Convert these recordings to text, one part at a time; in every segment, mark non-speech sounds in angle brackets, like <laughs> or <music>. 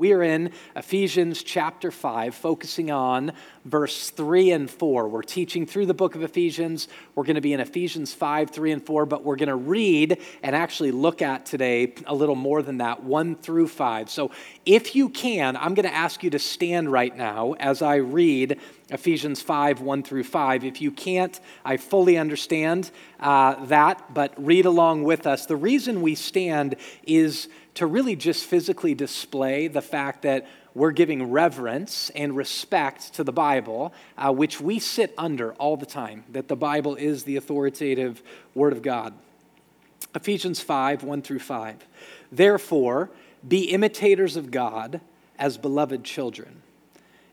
We are in Ephesians chapter 5, focusing on verse 3 and 4. We're teaching through the book of Ephesians. We're going to be in Ephesians 5, 3, and 4, but we're going to read and actually look at today a little more than that, 1 through 5. So if you can, I'm going to ask you to stand right now as I read Ephesians 5, 1 through 5. If you can't, I fully understand uh, that, but read along with us. The reason we stand is to really just physically display the fact that we're giving reverence and respect to the Bible, uh, which we sit under all the time, that the Bible is the authoritative Word of God. Ephesians 5 1 through 5. Therefore, be imitators of God as beloved children,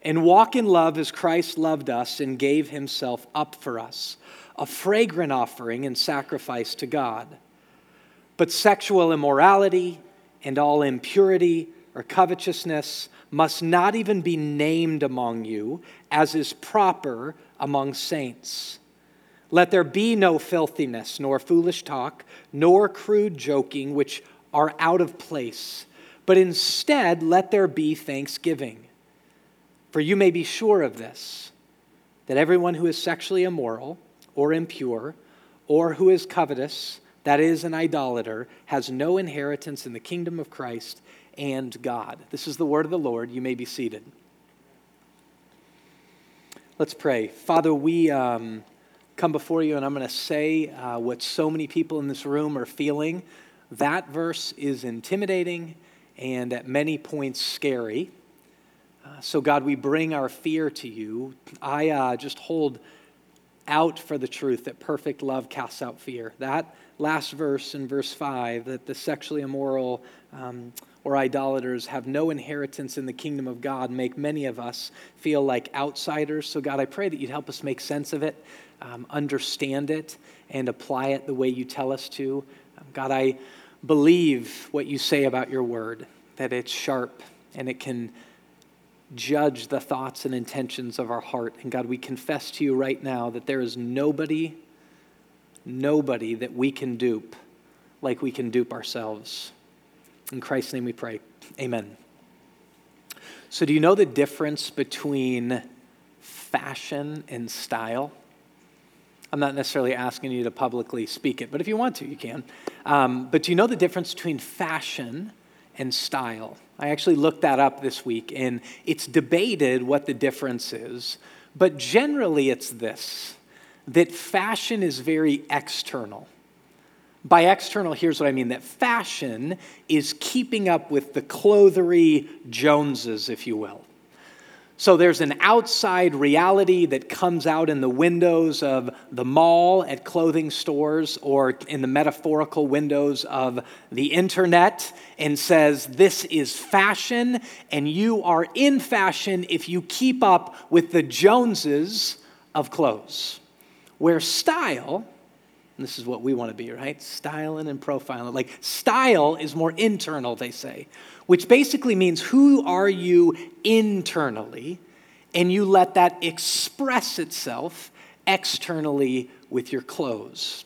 and walk in love as Christ loved us and gave himself up for us, a fragrant offering and sacrifice to God. But sexual immorality, and all impurity or covetousness must not even be named among you, as is proper among saints. Let there be no filthiness, nor foolish talk, nor crude joking, which are out of place, but instead let there be thanksgiving. For you may be sure of this, that everyone who is sexually immoral, or impure, or who is covetous, that is, an idolater, has no inheritance in the kingdom of Christ and God. This is the word of the Lord. You may be seated. Let's pray. Father, we um, come before you, and I'm going to say uh, what so many people in this room are feeling. That verse is intimidating and at many points scary. Uh, so, God, we bring our fear to you. I uh, just hold out for the truth that perfect love casts out fear. That last verse in verse 5 that the sexually immoral um, or idolaters have no inheritance in the kingdom of God make many of us feel like outsiders. So, God, I pray that you'd help us make sense of it, um, understand it, and apply it the way you tell us to. Um, God, I believe what you say about your word, that it's sharp and it can judge the thoughts and intentions of our heart. And God, we confess to you right now that there is nobody nobody that we can dupe like we can dupe ourselves. In Christ's name we pray. Amen. So, do you know the difference between fashion and style? I'm not necessarily asking you to publicly speak it, but if you want to, you can. Um, but do you know the difference between fashion and style? I actually looked that up this week, and it's debated what the difference is, but generally it's this that fashion is very external. By external, here's what I mean that fashion is keeping up with the clothery Joneses, if you will. So there's an outside reality that comes out in the windows of the mall at clothing stores or in the metaphorical windows of the internet and says, This is fashion, and you are in fashion if you keep up with the Joneses of clothes. Where style, this is what we want to be, right? Styling and profiling. Like style is more internal, they say, which basically means who are you internally, and you let that express itself externally with your clothes.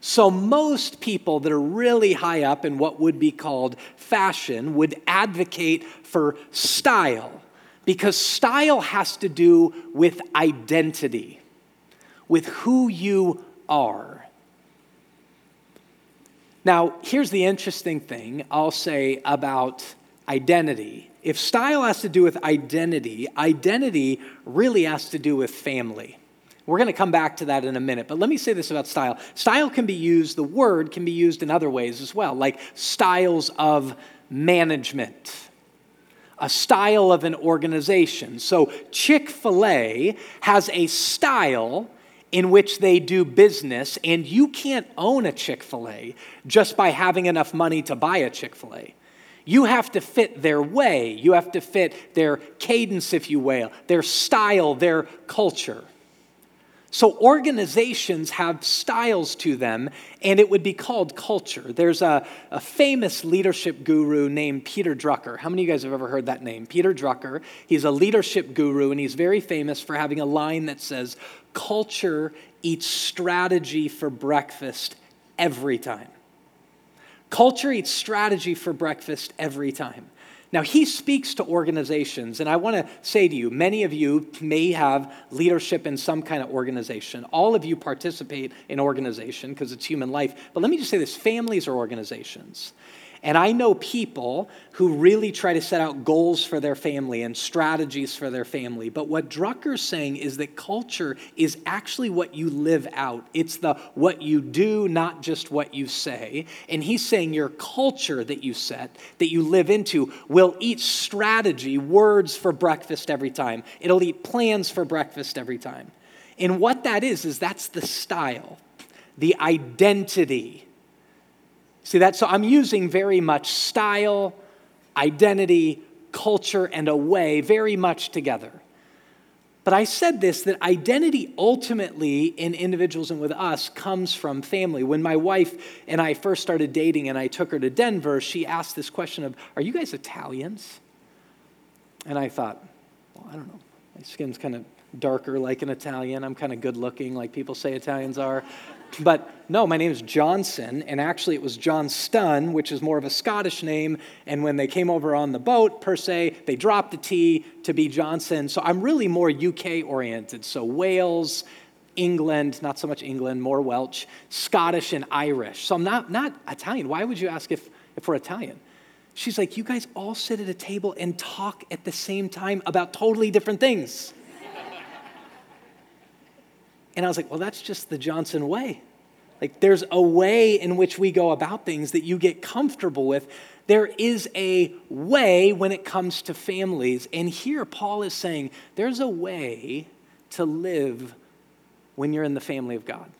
So, most people that are really high up in what would be called fashion would advocate for style because style has to do with identity with who you are. Now, here's the interesting thing I'll say about identity. If style has to do with identity, identity really has to do with family. We're going to come back to that in a minute, but let me say this about style. Style can be used, the word can be used in other ways as well, like styles of management, a style of an organization. So Chick fil A has a style in which they do business, and you can't own a Chick fil A just by having enough money to buy a Chick fil A. You have to fit their way, you have to fit their cadence, if you will, their style, their culture. So, organizations have styles to them, and it would be called culture. There's a, a, famous leadership guru named Peter Drucker. How many of you guys have ever heard that name? Peter Drucker. He's a leadership guru, and he's very famous for having a line that says, Culture eats strategy for breakfast every time. Culture eats strategy for breakfast every time. Now, he speaks to organizations, and I want to say to you many of you may have leadership in some kind of organization. All of you participate in organization because it's human life. But let me just say this families are organizations. And I know people who really try to set out goals for their family and strategies for their family. But what Drucker's saying is that culture is actually what you live out. It's the what you do, not just what you say. And he's saying your culture that you set, that you live into, will eat strategy, words for breakfast every time. It'll eat plans for breakfast every time. And what that is, is that's the style, the identity See that? So I'm using very much style, identity, culture, and a way very much together. But I said this that identity ultimately in individuals and with us comes from family. When my wife and I first started dating and I took her to Denver, she asked this question of, Are you guys Italians? And I thought, Well, I don't know. My skin's kind of darker like an Italian. I'm kind of good looking like people say Italians are. But no, my name is Johnson, and actually it was John Johnston, which is more of a Scottish name. And when they came over on the boat, per se, they dropped the T to be Johnson. So I'm really more UK oriented. So Wales, England, not so much England, more Welsh, Scottish, and Irish. So I'm not, not Italian. Why would you ask if, if we're Italian? She's like, you guys all sit at a table and talk at the same time about totally different things. And I was like, well, that's just the Johnson way. Like, there's a way in which we go about things that you get comfortable with. There is a way when it comes to families. And here, Paul is saying there's a way to live when you're in the family of God.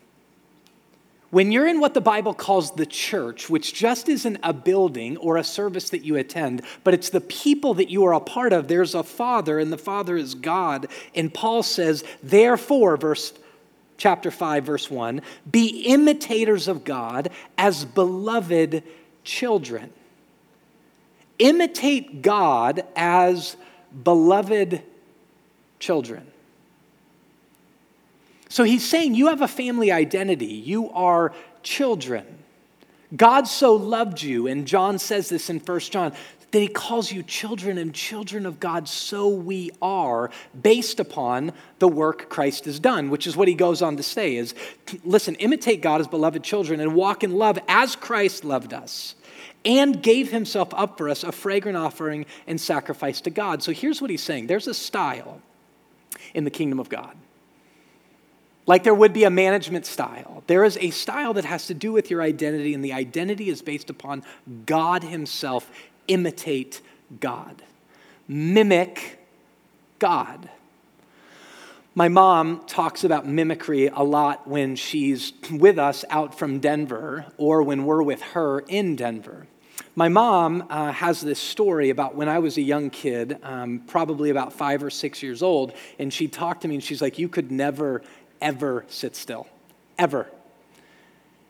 When you're in what the Bible calls the church, which just isn't a building or a service that you attend, but it's the people that you are a part of, there's a Father, and the Father is God. And Paul says, therefore, verse chapter 5 verse 1 be imitators of god as beloved children. Imitate god as beloved children. So he's saying you have a family identity. You are children. God so loved you, and John says this in 1 John, that he calls you children and children of God, so we are, based upon the work Christ has done, which is what he goes on to say is, listen, imitate God as beloved children and walk in love as Christ loved us and gave himself up for us, a fragrant offering and sacrifice to God. So here's what he's saying there's a style in the kingdom of God. Like there would be a management style. There is a style that has to do with your identity, and the identity is based upon God Himself imitate God, mimic God. My mom talks about mimicry a lot when she's with us out from Denver or when we're with her in Denver. My mom uh, has this story about when I was a young kid, um, probably about five or six years old, and she talked to me and she's like, You could never, ever sit still. Ever.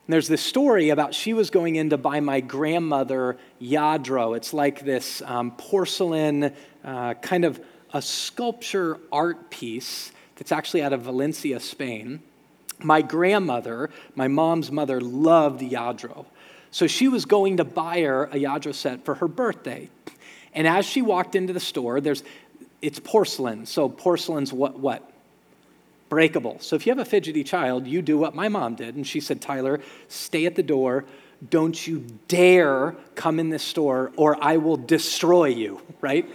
And there's this story about she was going in to buy my grandmother Lladró. It's like this um, porcelain, uh, kind of a sculpture art piece that's actually out of Valencia, Spain. My grandmother, my mom's mother, loved Lladró. So she was going to buy her a Lladró set for her birthday. And as she walked into the store, there's it's porcelain. So porcelain's what what? Breakable. So if you have a fidgety child, you do what my mom did. And she said, Tyler, stay at the door. Don't you dare come in this store or I will destroy you, right?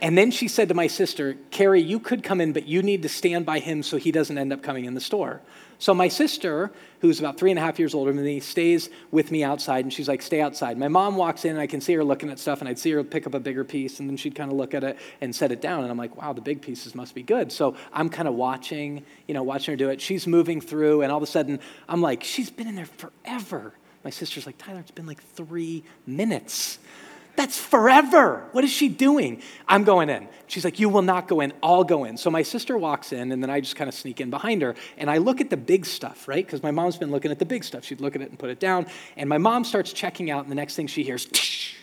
And then she said to my sister, Carrie, you could come in, but you need to stand by him so he doesn't end up coming in the store. So my sister, who's about three and a half years older than me, stays with me outside, and she's like, "Stay outside." My mom walks in, and I can see her looking at stuff, and I'd see her pick up a bigger piece, and then she'd kind of look at it and set it down, and I'm like, "Wow, the big pieces must be good." So I'm kind of watching, you know, watching her do it. She's moving through, and all of a sudden, I'm like, "She's been in there forever." My sister's like, "Tyler, it's been like three minutes." That's forever. What is she doing? I'm going in. She's like, You will not go in. I'll go in. So my sister walks in, and then I just kind of sneak in behind her. And I look at the big stuff, right? Because my mom's been looking at the big stuff. She'd look at it and put it down. And my mom starts checking out, and the next thing she hears. <laughs>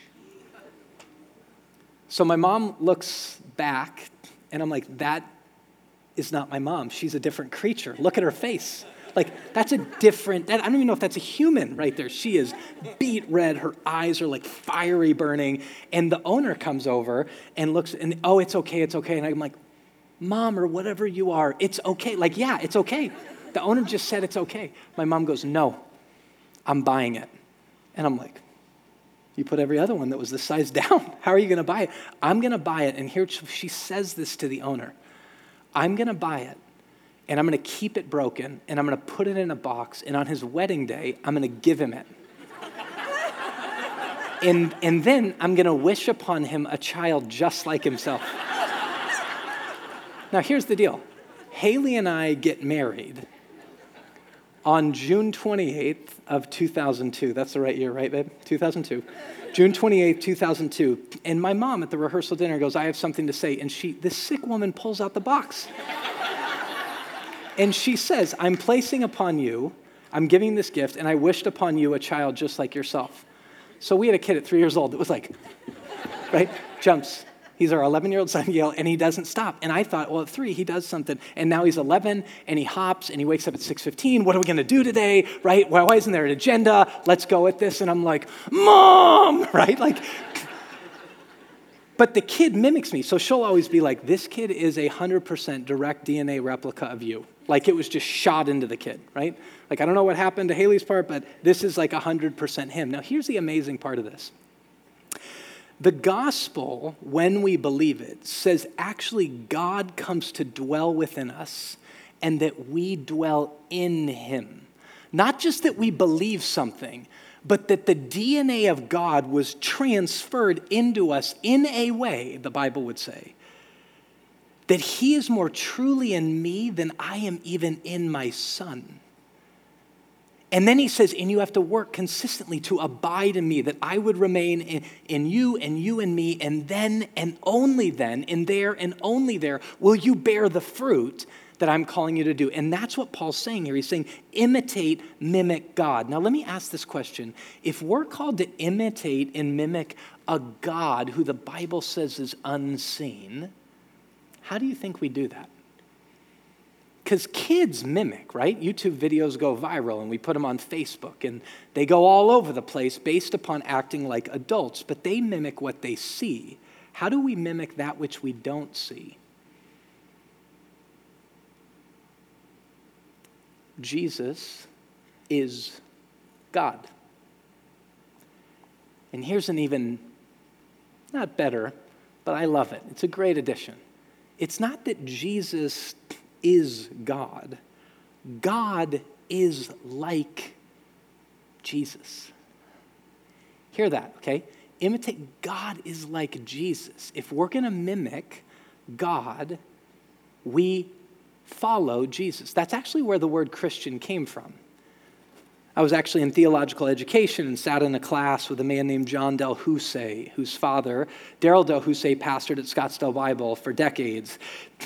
So my mom looks back, and I'm like, That is not my mom. She's a different creature. Look at her face. Like, that's a different, I don't even know if that's a human right there. She is beet red. Her eyes are like fiery burning. And the owner comes over and looks, and oh, it's okay, it's okay. And I'm like, Mom, or whatever you are, it's okay. Like, yeah, it's okay. The owner just said it's okay. My mom goes, No, I'm buying it. And I'm like, you put every other one that was this size <laughs> down. How are you going to buy it? I'm going to buy it. And here she says this to the owner I'm going to buy it and I'm going to keep it broken and I'm going to put it in a box. And on his wedding day, I'm going to give him it. <laughs> and, and then I'm going to wish upon him a child just like himself. now, here's the deal Haley and I get married on June 28th of 2002. That's the right year, right, babe? 2002. June 28th, 2002. And my mom at the rehearsal dinner goes, I have something to say. And she, this sick woman pulls out the box. And she says, I'm placing upon you, I'm giving this gift, and I wished upon you a child just like yourself. So we had a kid at three years old that was like, <laughs> right? Jumps, He's our 11 year old son, Yale, and he doesn't stop. And I thought, well, at three, he does something. And now he's 11 and he hops and he wakes up at 6.15. What are we going to do today? Right? Why, why isn't there an agenda? Let's go at this. And I'm like, Mom, <laughs> right? Like, but the kid mimics me. So she'll always be like, this kid is a 100% direct DNA replica of you. Like it was just shot into the kid, right? Like, I don't know what happened to Haley's part, but this is like 100% him. Now, here's the amazing part of this the gospel, when we believe it, says actually God comes to dwell within us and that we dwell in him. Not just that we believe something, but that the DNA of God was transferred into us in a way, the Bible would say, that he is more truly in me than I am even in my son. And then he says, and you have to work consistently to abide in me, that I would remain in, in, you and you in me, and then and only then, and there and only there, will you bear the fruit that I'm calling you to do. And that's what Paul's saying here. He's saying, imitate, mimic God. Now, let me ask this question. If we're called to imitate and mimic a God who the Bible says is unseen, how do you think we do that? Because kids mimic, right? YouTube videos go viral and we put them on Facebook and they go all over the place based upon acting like adults, but they mimic what they see. How do we mimic that which we don't see? Jesus is God. And here's an even, not better, but I love it. It's a great addition. It's not that Jesus is God. God is like Jesus. Hear that, okay? Imitate God is like Jesus. If we're going to mimic God, we follow Jesus. That's actually where the word Christian came from. I was actually in theological education and sat in a class with a man named John DelHousaye, whose father, Darryl DelHousaye, pastored at Scottsdale Bible for decades.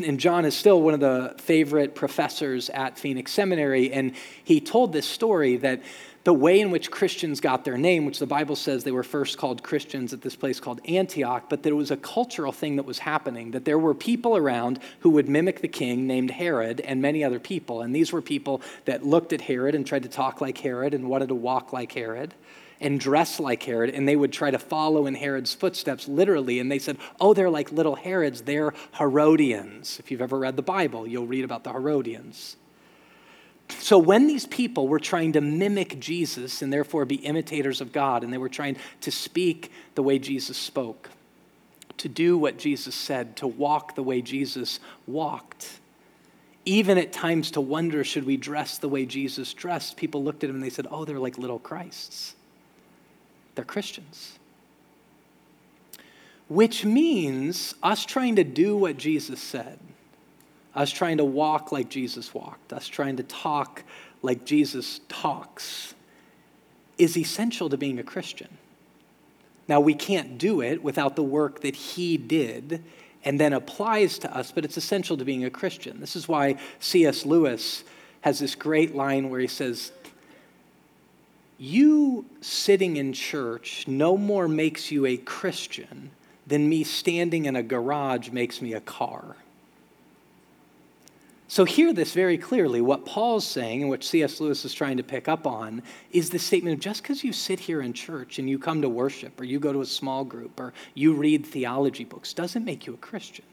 And John is still one of the favorite professors at Phoenix Seminary. And he told this story that the way in which Christians got their name, which the Bible says they were first called Christians at this place called Antioch, but there was a cultural thing that was happening, that there were people around who would mimic the king named Herod and many other people. And these were people that looked at Herod and tried to talk like Herod and wanted to walk like Herod and dress like Herod, and they would try to follow in Herod's footsteps literally. And they said, Oh, they're like little Herods, they're Herodians. If you've ever read the Bible, you'll read about the Herodians. So, when these people were trying to mimic Jesus and therefore be imitators of God, and they were trying to speak the way Jesus spoke, to do what Jesus said, to walk the way Jesus walked, even at times to wonder should we dress the way Jesus dressed, people looked at him and they said, Oh, they're like little Christs. They're Christians. Which means us trying to do what Jesus said us trying to walk like Jesus walked, us trying to talk like Jesus talks, is essential to being a Christian. Now, we can't do it without the work that he did and then applies to us, but it's essential to being a Christian. This is why C.S. Lewis has this great line where he says, You sitting in church no more makes you a Christian than me standing in a garage makes me a car. So, hear this very clearly. What Paul's saying, and what C.S. Lewis is trying to pick up on, is the statement of just because you sit here in church and you come to worship, or you go to a small group, or you read theology books, doesn't make you a Christian.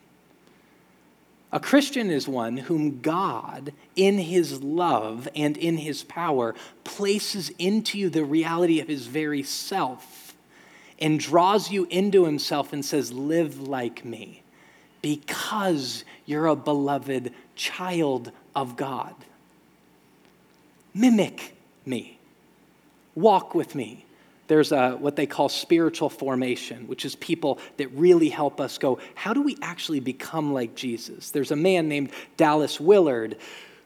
A Christian is one whom God, in his love and in his power, places into you the reality of his very self and draws you into himself and says, Live like me because you're a beloved child of God. Mimic me, walk with me. There's a, what they call spiritual formation, which is people that really help us go, how do we actually become like Jesus? There's a man named Dallas Willard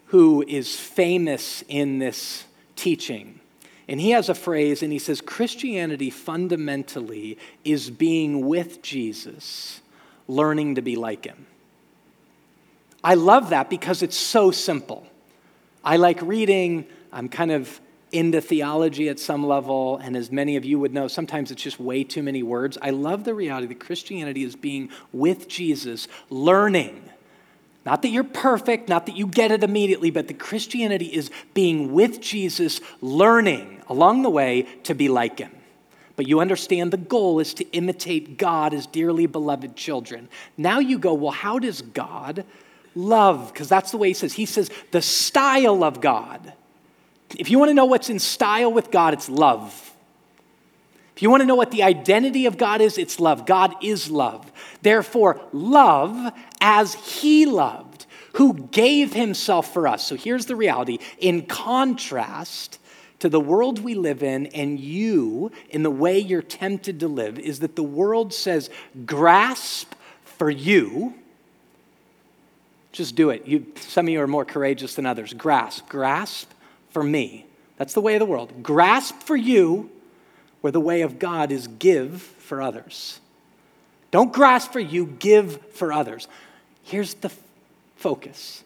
who is famous in this teaching. And he has a phrase, and he says Christianity fundamentally is being with Jesus, learning to be like him. I love that because it's so simple. I like reading, I'm kind of into theology at some level, and as many of you would know, sometimes it's just way too many words. I love the reality that Christianity is being with Jesus, learning. Not that you're perfect, not that you get it immediately, but that Christianity is being with Jesus, learning along the way to be like him. But you understand the goal is to imitate God as dearly beloved children. Now you go, well, how does God love, because that's the way he says. He says the style of God. If you want to know what's in style with God, it's love. If you want to know what the identity of God is, it's love. God is love. Therefore, love as he loved, who gave himself for us. So here's the reality in contrast to the world we live in and you in the way you're tempted to live is that the world says grasp for you just do it. You, some of you are more courageous than others. Grasp. Grasp for me. That's the way of the world. Grasp for you, where the way of God is give for others. Don't grasp for you, give for others. Here's the f- focus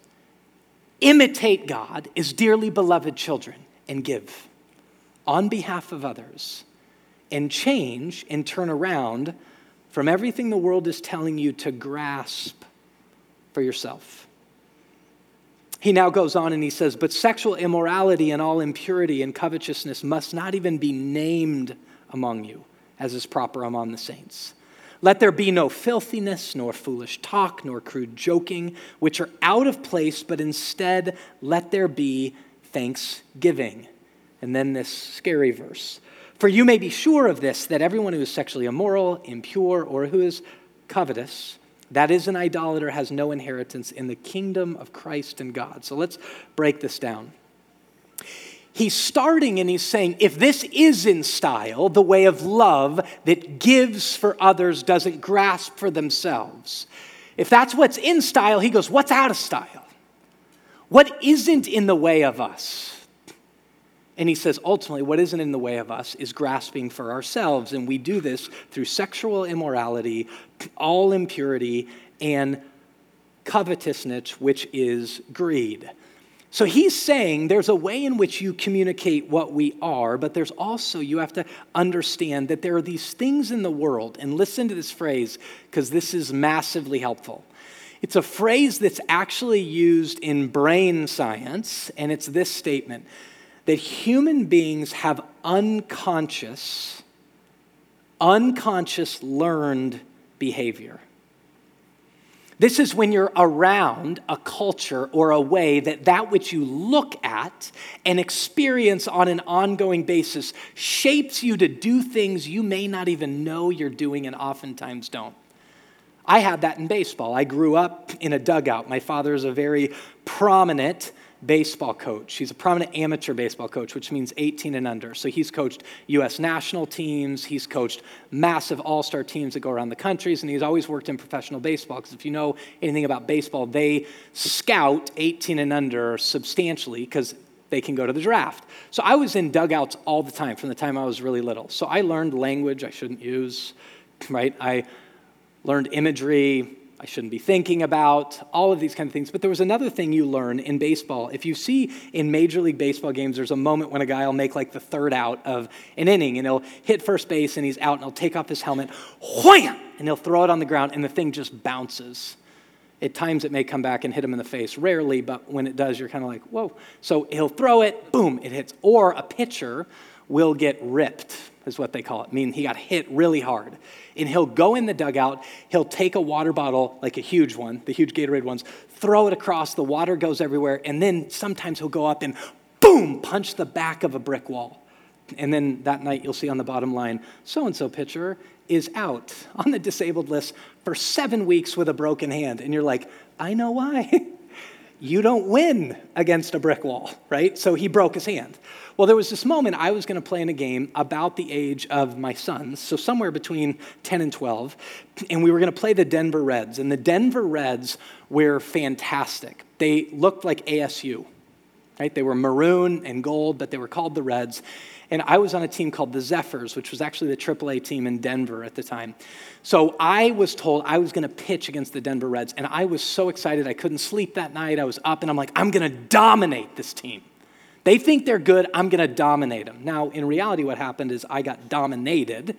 imitate God as dearly beloved children and give on behalf of others and change and turn around from everything the world is telling you to grasp for yourself. He now goes on and he says, But sexual immorality and all impurity and covetousness must not even be named among you, as is proper among the saints. Let there be no filthiness, nor foolish talk, nor crude joking, which are out of place, but instead let there be thanksgiving. And then this scary verse For you may be sure of this, that everyone who is sexually immoral, impure, or who is covetous, that is, an idolater has no inheritance in the kingdom of Christ and God. So let's break this down. He's starting and he's saying, if this is in style, the way of love that gives for others, doesn't grasp for themselves. If that's what's in style, he goes, what's out of style? What isn't in the way of us? And he says, ultimately, what isn't in the way of us is grasping for ourselves. And we do this through sexual immorality, all impurity, and covetousness, which is greed. So he's saying there's a way in which you communicate what we are, but there's also, you have to understand that there are these things in the world. And listen to this phrase, because this is massively helpful. It's a phrase that's actually used in brain science, and it's this statement that human beings have unconscious, unconscious learned behavior. This is when you're around a culture or a way that that which you look at and experience on an ongoing basis shapes you to do things you may not even know you're doing and oftentimes don't. I had that in baseball. I grew up in a dugout. My father is a very prominent baseball coach. He's a prominent amateur baseball coach, which means 18 and under. So he's coached U.S. national teams, he's coached massive all star teams that go around the countries, and he's always worked in professional baseball. Because if you know anything about baseball, they scout 18 and under substantially because they can go to the draft. So I was in dugouts all the time from the time I was really little. So I learned language I shouldn't use, right? I learned imagery, I shouldn't be thinking about, all of these kind of things. But there was another thing you learn in baseball. If you see in Major League Baseball games, there's a moment when a guy will make like the third out of an inning and he'll hit first base and he's out and he'll take off his helmet, wham, and he'll throw it on the ground and the thing just bounces. At times it may come back and hit him in the face, rarely, but when it does, you're kind of like, whoa. So he'll throw it, boom, it hits. Or a pitcher will get ripped, is what they call it. I mean, he got hit really hard. And he'll go in the dugout, he'll take a water bottle, like a huge one, the huge Gatorade ones, throw it across, the water goes everywhere, and then sometimes he'll go up and boom, punch the back of a brick wall. And then that night you'll see on the bottom line, so and so pitcher is out on the disabled list for seven weeks with a broken hand. And you're like, I know why. <laughs> you don't win against a brick wall, right? So he broke his hand. Well, there was this moment I was going to play in a game about the age of my sons, so somewhere between 10 and 12, and we were going to play the Denver Reds. And the Denver Reds were fantastic. They looked like ASU, right? They were maroon and gold, but they were called the Reds. And I was on a team called the Zephyrs, which was actually the AAA team in Denver at the time. So I was told I was going to pitch against the Denver Reds, and I was so excited. I couldn't sleep that night. I was up, and I'm like, I'm going to dominate this team. They think they're good. I'm going to dominate them. Now, in reality, what happened is I got dominated,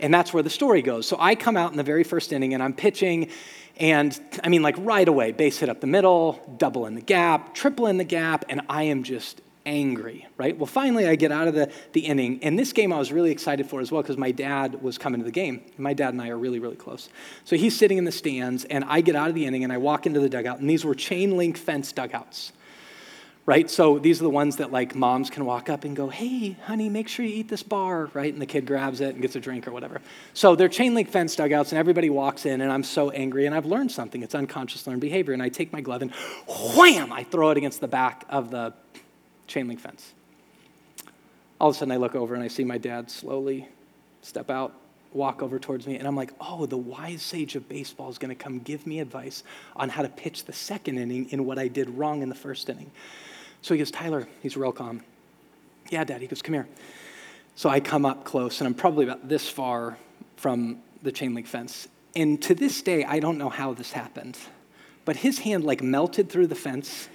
and that's where the story goes. So I come out in the very first inning, and I'm pitching, and I mean, like right away, base hit up the middle, double in the gap, triple in the gap, and I am just angry, right? Well, finally, I get out of the, the inning. And this game I was really excited for as well because my dad was coming to the game. My dad and I are really, really close. So he's sitting in the stands, and I get out of the inning and I walk into the dugout, and these were chain link fence dugouts. Right? So these are the ones that like moms can walk up and go, hey, honey, make sure you eat this bar, right? And the kid grabs it and gets a drink or whatever. So they're chain link fence dugouts, and everybody walks in, and I'm so angry, and I've learned something. It's unconscious learned behavior. And I take my glove and wham, I throw it against the back of the chain link fence. All of a sudden, I look over and I see my dad slowly step out, walk over towards me, and I'm like, oh, the wise sage of baseball is going to come give me advice on how to pitch the second inning in what I did wrong in the first inning. So he goes, Tyler, he's real calm. Yeah, Dad. He goes, come here. So I come up close, and I'm probably about this far from the chain link fence. And to this day, I don't know how this happened, but his hand like melted through the fence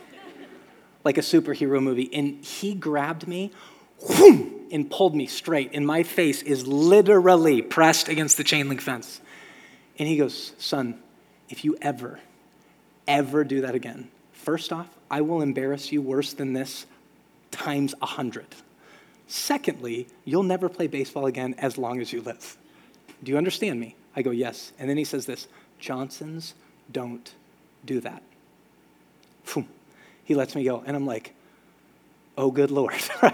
like a superhero movie. And he grabbed me whoom, and pulled me straight. And my face is literally pressed against the chain link fence. And he goes, Son, if you ever, ever do that again, first off, I will embarrass you worse than this times a hundred. Secondly, you'll never play baseball again as long as you live. Do you understand me? I go, Yes. And then he says this Johnsons don't do that. He lets me go. And I'm like, oh, good Lord? <laughs>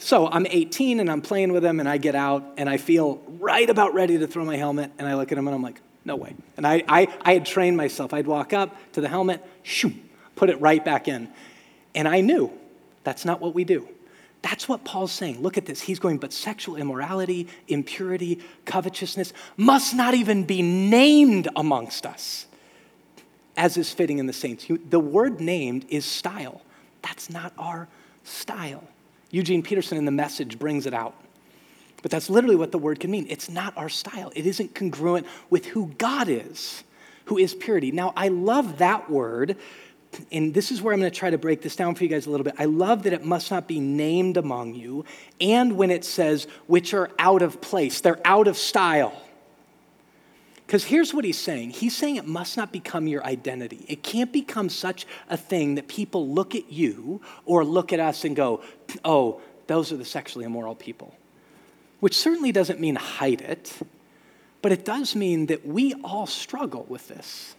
So I'm 18 and I'm playing with him, and I get out and I feel right about ready to throw my helmet. And I look at him and I'm like, no way. And I, I, I had trained myself. I'd walk up to the helmet, shoo, put it right back in. And I knew that's not what we do. That's what Paul's saying. Look at this. He's going, but sexual immorality, impurity, covetousness must not even be named amongst us as is fitting in the saints. The word named is style. That's not our style. Eugene Peterson in the message brings it out. But that's literally what the word can mean. It's not our style, it isn't congruent with who God is, who is purity. Now, I love that word. And this is where I'm going to try to break this down for you guys a little bit. I love that it must not be named among you, and when it says, which are out of place, they're out of style. Because here's what he's saying He's saying it must not become your identity. It can't become such a thing that people look at you or look at us and go, oh, those are the sexually immoral people. Which certainly doesn't mean hide it, but it does mean that we all struggle with this.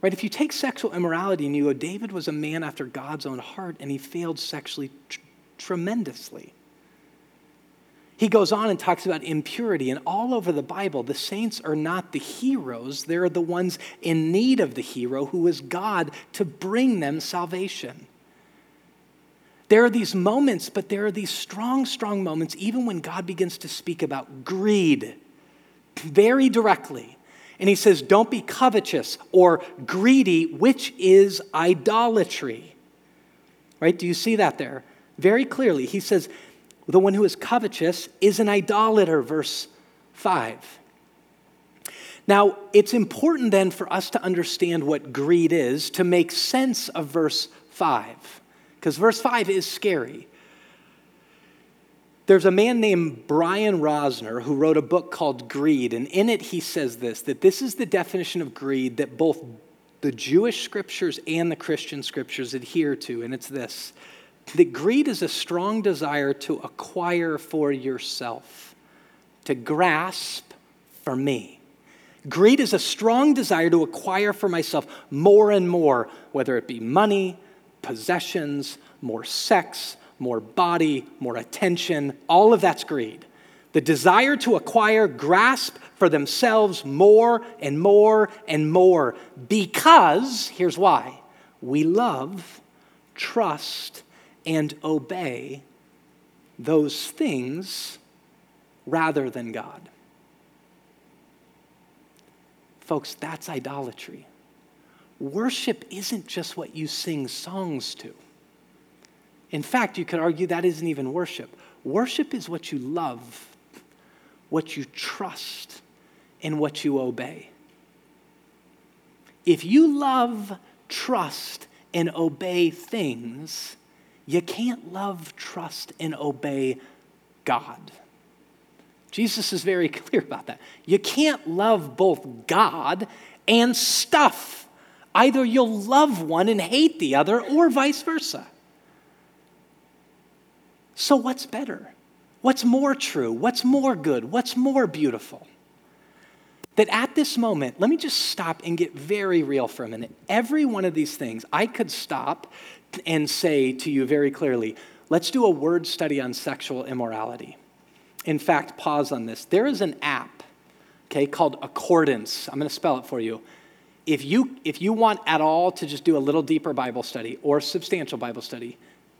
Right? If you take sexual immorality and you go, David was a man after God's own heart and he failed sexually tr- tremendously. He goes on and talks about impurity, and all over the Bible, the saints are not the heroes, they're the ones in need of the hero who is God to bring them salvation. There are these moments, but there are these strong, strong moments, even when God begins to speak about greed very directly. And he says, Don't be covetous or greedy, which is idolatry. Right? Do you see that there? Very clearly. He says, the one who is covetous is an idolater, verse 5. Now, it's important then for us to understand what greed is to make sense of verse 5, because verse 5 is scary. There's a man named Brian Rosner who wrote a book called Greed, and in it he says this that this is the definition of greed that both the Jewish scriptures and the Christian scriptures adhere to, and it's this that greed is a strong desire to acquire for yourself, to grasp for me. Greed is a strong desire to acquire for myself more and more, whether it be money, possessions, more sex, more body, more attention. All of that's greed. The desire to acquire, grasp for themselves more and more and more because, here's why, we love, trust, and obey those things rather than God. Folks, that's idolatry. Worship isn't just what you sing songs to. In fact, you could argue that isn't even worship. Worship is what you love, what you trust, and what you obey. If you love, trust, and obey things, you can't love, trust, and obey God. Jesus is very <laughs> clear about that. You can't love both God and stuff. Either you'll love one and hate the other, or vice versa. So, what's better? What's more true? What's more good? What's more beautiful? That at this moment, let me just stop and get very real for a minute. Every one of these things, I could stop and say to you very clearly, let's do a word study on sexual immorality. In fact, pause on this. There is an app, okay, called Accordance. I'm going to spell it for you. If you if you want at all to just do a little deeper Bible study or substantial Bible study,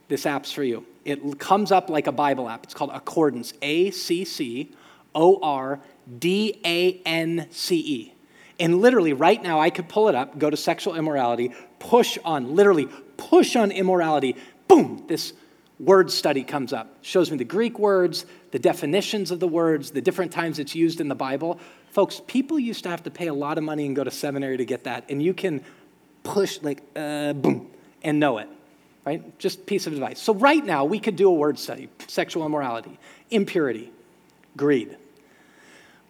this app's for you. It comes up like a Bible app. It's called Accordance, A C C O R D A N C E. And literally, right now, I could pull it up, go to sexual immorality, push on, literally, push on immorality. Boom, this word study comes up. Shows me the Greek words, the definitions of the words, the different times it's used in the Bible. Folks, people used to have to pay a lot of money and go to seminary to get that. And you can push, like, uh, boom, and know it right? Just piece of advice. So right now we could do a word study, sexual immorality, impurity, greed.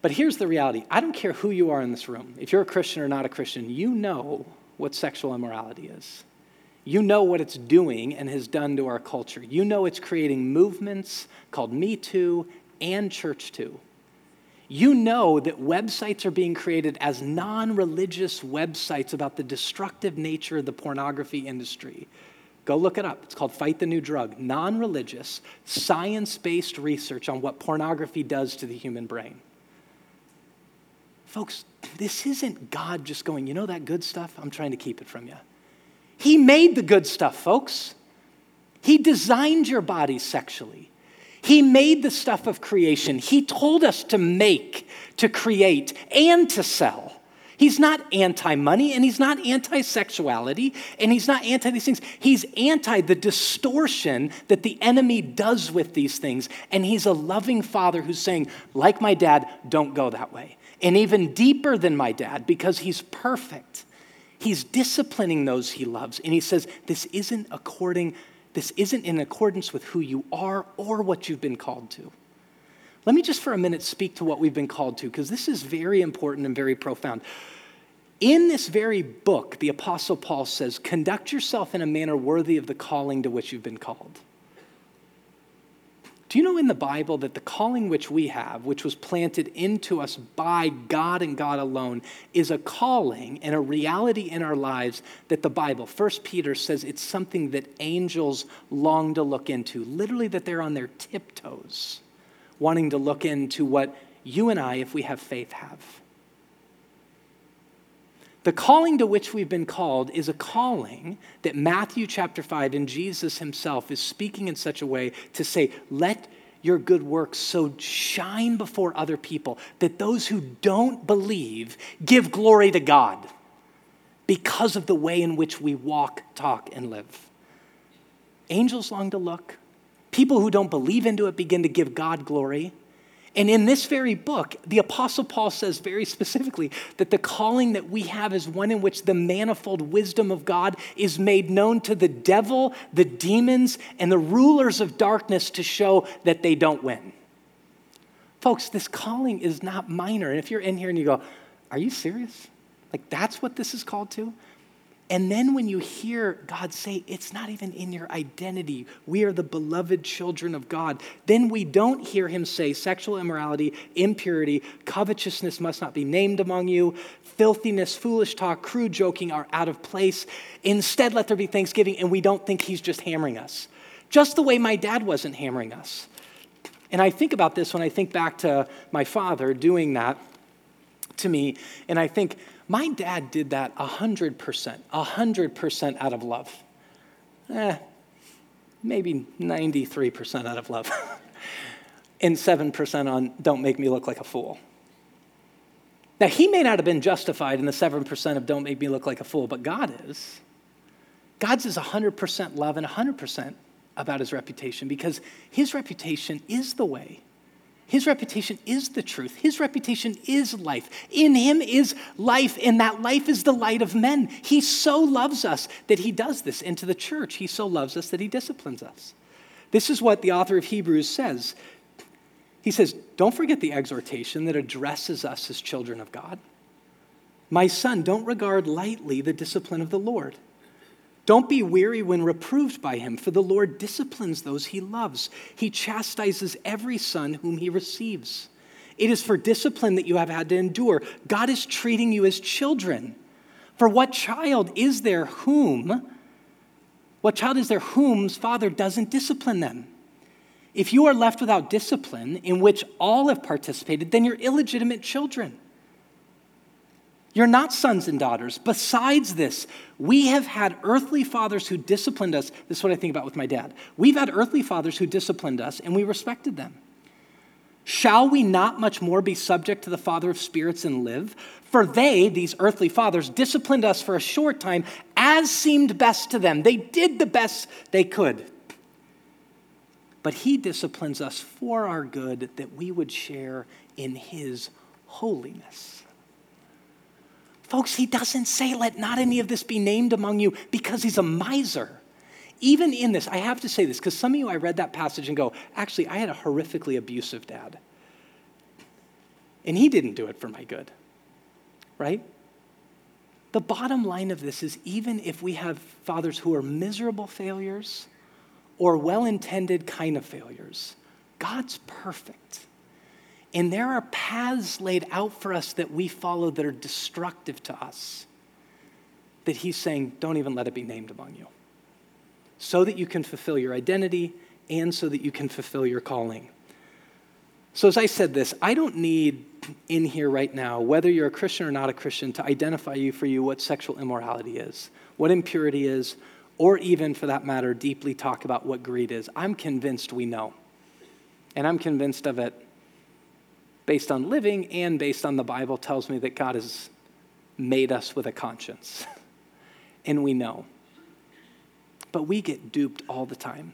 But here's the reality. I don't care who you are in this room. If you're a Christian or not a Christian, you know what sexual immorality is. You know what it's doing and has done to our culture. You know it's creating movements called Me Too and Church Too. You know that websites are being created as non religious websites about the destructive nature of the pornography industry. Go look it up. It's called Fight the New Drug non religious, science based research on what pornography does to the human brain. Folks, this isn't God just going, you know that good stuff? I'm trying to keep it from you. He made the good stuff, folks. He designed your body sexually. He made the stuff of creation. He told us to make, to create, and to sell. He's not anti money and he's not anti sexuality and he's not anti these things. He's anti the distortion that the enemy does with these things. And he's a loving father who's saying, like my dad, don't go that way. And even deeper than my dad, because he's perfect, he's disciplining those he loves. And he says, this isn't according, this isn't in accordance with who you are or what you've been called to. Let me just for a minute speak to what we've been called to, because this is very important and very profound. In this very book, the Apostle Paul says, Conduct yourself in a manner worthy of the calling to which you've been called. Do you know in the Bible that the calling which we have, which was planted into us by God and God alone, is a calling and a reality in our lives that the Bible, First Peter says it's something that angels long to look into, literally that they're on their tiptoes wanting to look into what you and I, if we have faith, have. The calling to which we've been called is a calling that Matthew chapter 5 and Jesus himself is speaking in such a way to say, let your good works so shine before other people that those who don't believe give glory to God because of the way in which we walk, talk, and live. Angels long to look, People who don't believe into it begin to give God glory. And in this very book, the Apostle Paul says very specifically that the calling that we have is one in which the manifold wisdom of God is made known to the devil, the demons, and the rulers of darkness to show that they don't win. Folks, this calling is not minor. And if you're in here and you go, Are you serious? Like, that's what this is called to? And then when you hear God say, it's not even in your identity, we are the beloved children of God, then we don't hear him say sexual immorality, impurity, covetousness must not be named among you, filthiness, foolish talk, crude joking are out of place. Instead, let there be thanksgiving, and we don't think he's just hammering us. Just the way my dad wasn't hammering us. And I think about this when I think back to my father doing that to me, and I think, my dad did that 100%, 100% out of love. Eh, maybe 93% out of love. <laughs> and 7% on don't make me look like a fool. Now, he may not have been justified in the 7% of don't make me look like a fool, but God is. God's is 100% love and 100% about his reputation because his reputation is the way his reputation is the truth. His reputation is life. In him is life, and that life is the light of men. He so loves us that he does this into the church. He so loves us that he disciplines us. This is what the author of Hebrews says. He says, Don't forget the exhortation that addresses us as children of God. My son, don't regard lightly the discipline of the Lord don't be weary when reproved by him, for the Lord disciplines those he loves. He chastises every son whom he receives. It is for discipline that you have had to endure. God is treating you as children. For what child is there whom, what child is there whom's father doesn't discipline them? If you are left without discipline in which all have participated, then you're illegitimate children. You're not sons and daughters. Besides this, we have had earthly fathers who disciplined us. This is what I think about with my dad. We've had earthly fathers who disciplined us, and we respected them. Shall we not much more be subject to the Father of spirits and live? For they, these earthly fathers, disciplined us for a short time as seemed best to them. They did the best they could. But He disciplines us for our good that we would share in His holiness. Folks, he doesn't say, let not any of this be named among you because he's a miser. Even in this, I have to say this because some of you, I read that passage and go, actually, I had a horrifically abusive dad. And he didn't do it for my good, right? The bottom line of this is even if we have fathers who are miserable failures or well intended kind of failures, God's perfect. And there are paths laid out for us that we follow that are destructive to us. That he's saying, don't even let it be named among you. So that you can fulfill your identity and so that you can fulfill your calling. So, as I said this, I don't need in here right now, whether you're a Christian or not a Christian, to identify you for you what sexual immorality is, what impurity is, or even for that matter, deeply talk about what greed is. I'm convinced we know. And I'm convinced of it based on living and based on the Bible tells me that God has made us with a conscience. <laughs> and we know. But we get duped all the time.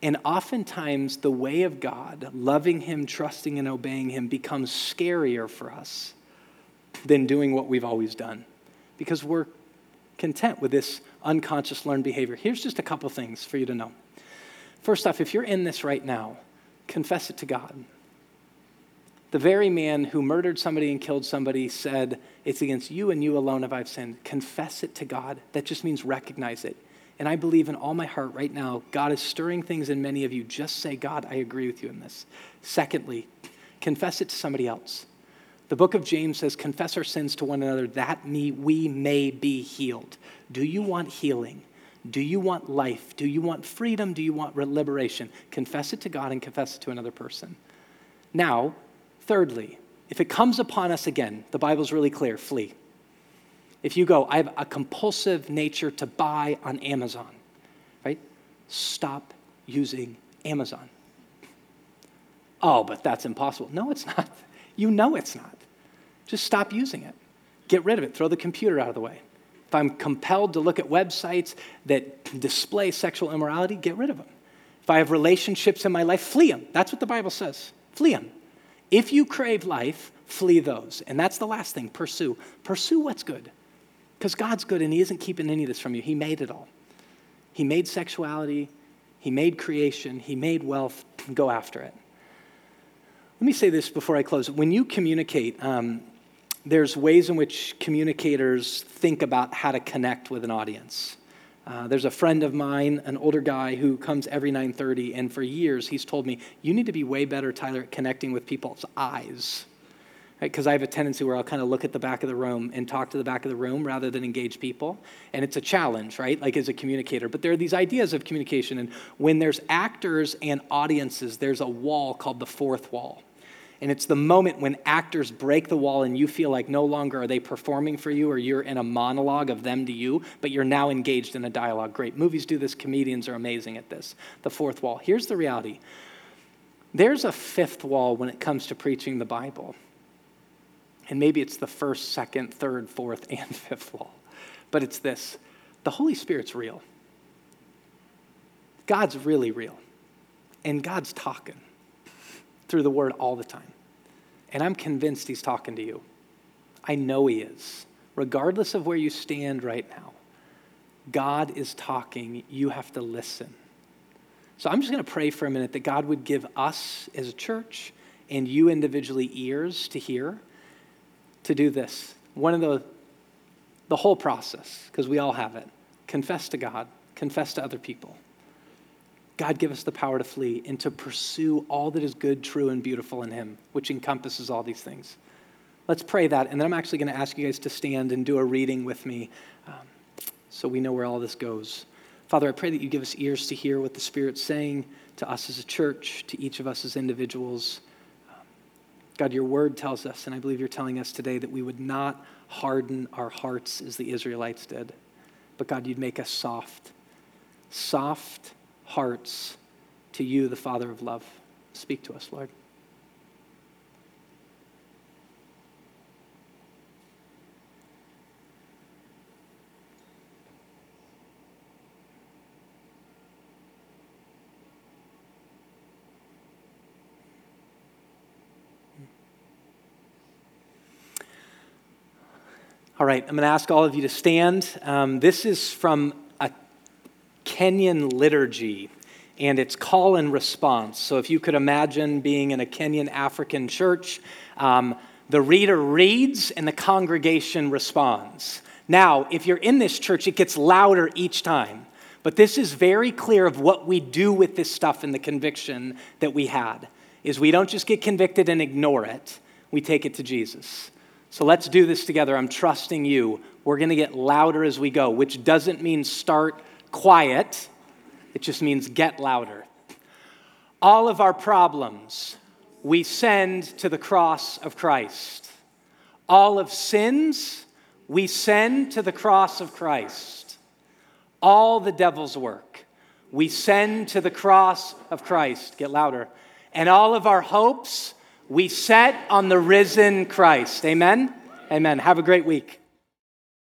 And oftentimes, the way of God, loving Him, trusting, and obeying Him, becomes scarier for us than doing what we've always done because we're content with this unconscious learned behavior. Here's just a couple things for you to know. First off, if you're in this right now, confess it to God. The very man who murdered somebody and killed somebody said, It's against you and you alone have I sinned. Confess it to God. That just means recognize it. And I believe in all my heart right now, God is stirring things in many of you. Just say, God, I agree with you in this. Secondly, confess it to somebody else. The book of James says, Confess our sins to one another that we may be healed. Do you want healing? Do you want life? Do you want freedom? Do you want liberation? Confess it to God and confess it to another person. Now, Thirdly, if it comes upon us again, the Bible's really clear flee. If you go, I have a compulsive nature to buy on Amazon, right? Stop using Amazon. Oh, but that's impossible. No, it's not. You know it's not. Just stop using it. Get rid of it. Throw the computer out of the way. If I'm compelled to look at websites that display sexual immorality, get rid of them. If I have relationships in my life, flee them. That's what the Bible says. Flee them. If you crave life, flee those. And that's the last thing pursue. Pursue what's good. Because God's good and He isn't keeping any of this from you. He made it all. He made sexuality, He made creation, He made wealth. Go after it. Let me say this before I close. When you communicate, um, there's ways in which communicators think about how to connect with an audience. Uh, there's a friend of mine, an older guy who comes every 9:30, and for years he's told me, "You need to be way better, Tyler, at connecting with people's eyes." Because right? I have a tendency where I'll kind of look at the back of the room and talk to the back of the room rather than engage people, and it's a challenge, right? Like as a communicator. But there are these ideas of communication, and when there's actors and audiences, there's a wall called the fourth wall. And it's the moment when actors break the wall and you feel like no longer are they performing for you or you're in a monologue of them to you, but you're now engaged in a dialogue. Great. Movies do this, comedians are amazing at this. The fourth wall. Here's the reality there's a fifth wall when it comes to preaching the Bible. And maybe it's the first, second, third, fourth, <laughs> and fifth wall. But it's this the Holy Spirit's real. God's really real. And God's talking through the word all the time. And I'm convinced he's talking to you. I know he is. Regardless of where you stand right now, God is talking. You have to listen. So I'm just going to pray for a minute that God would give us as a church and you individually ears to hear to do this. One of the, the whole process, because we all have it confess to God, confess to other people. God, give us the power to flee and to pursue all that is good, true, and beautiful in Him, which encompasses all these things. Let's pray that, and then I'm actually going to ask you guys to stand and do a reading with me um, so we know where all this goes. Father, I pray that you give us ears to hear what the Spirit's saying to us as a church, to each of us as individuals. Um, God, your word tells us, and I believe you're telling us today, that we would not harden our hearts as the Israelites did, but God, you'd make us soft. Soft hearts to you, the Father of love. Speak to us, Lord. All right, I'm going to ask all of you to stand. Um, this is from Kenyan liturgy and it's call and response. So if you could imagine being in a Kenyan African church, um, the reader reads and the congregation responds. Now, if you're in this church, it gets louder each time. But this is very clear of what we do with this stuff and the conviction that we had is we don't just get convicted and ignore it. We take it to Jesus. So let's do this together. I'm trusting you. We're going to get louder as we go, which doesn't mean start quiet, it just means get louder. All of our problems we send to the cross of Christ. All of sins we send to the cross of Christ. All the devil's work we send to the cross of Christ. Get louder. And all of our hopes we set on the risen Christ. Amen? Amen. Have a great week.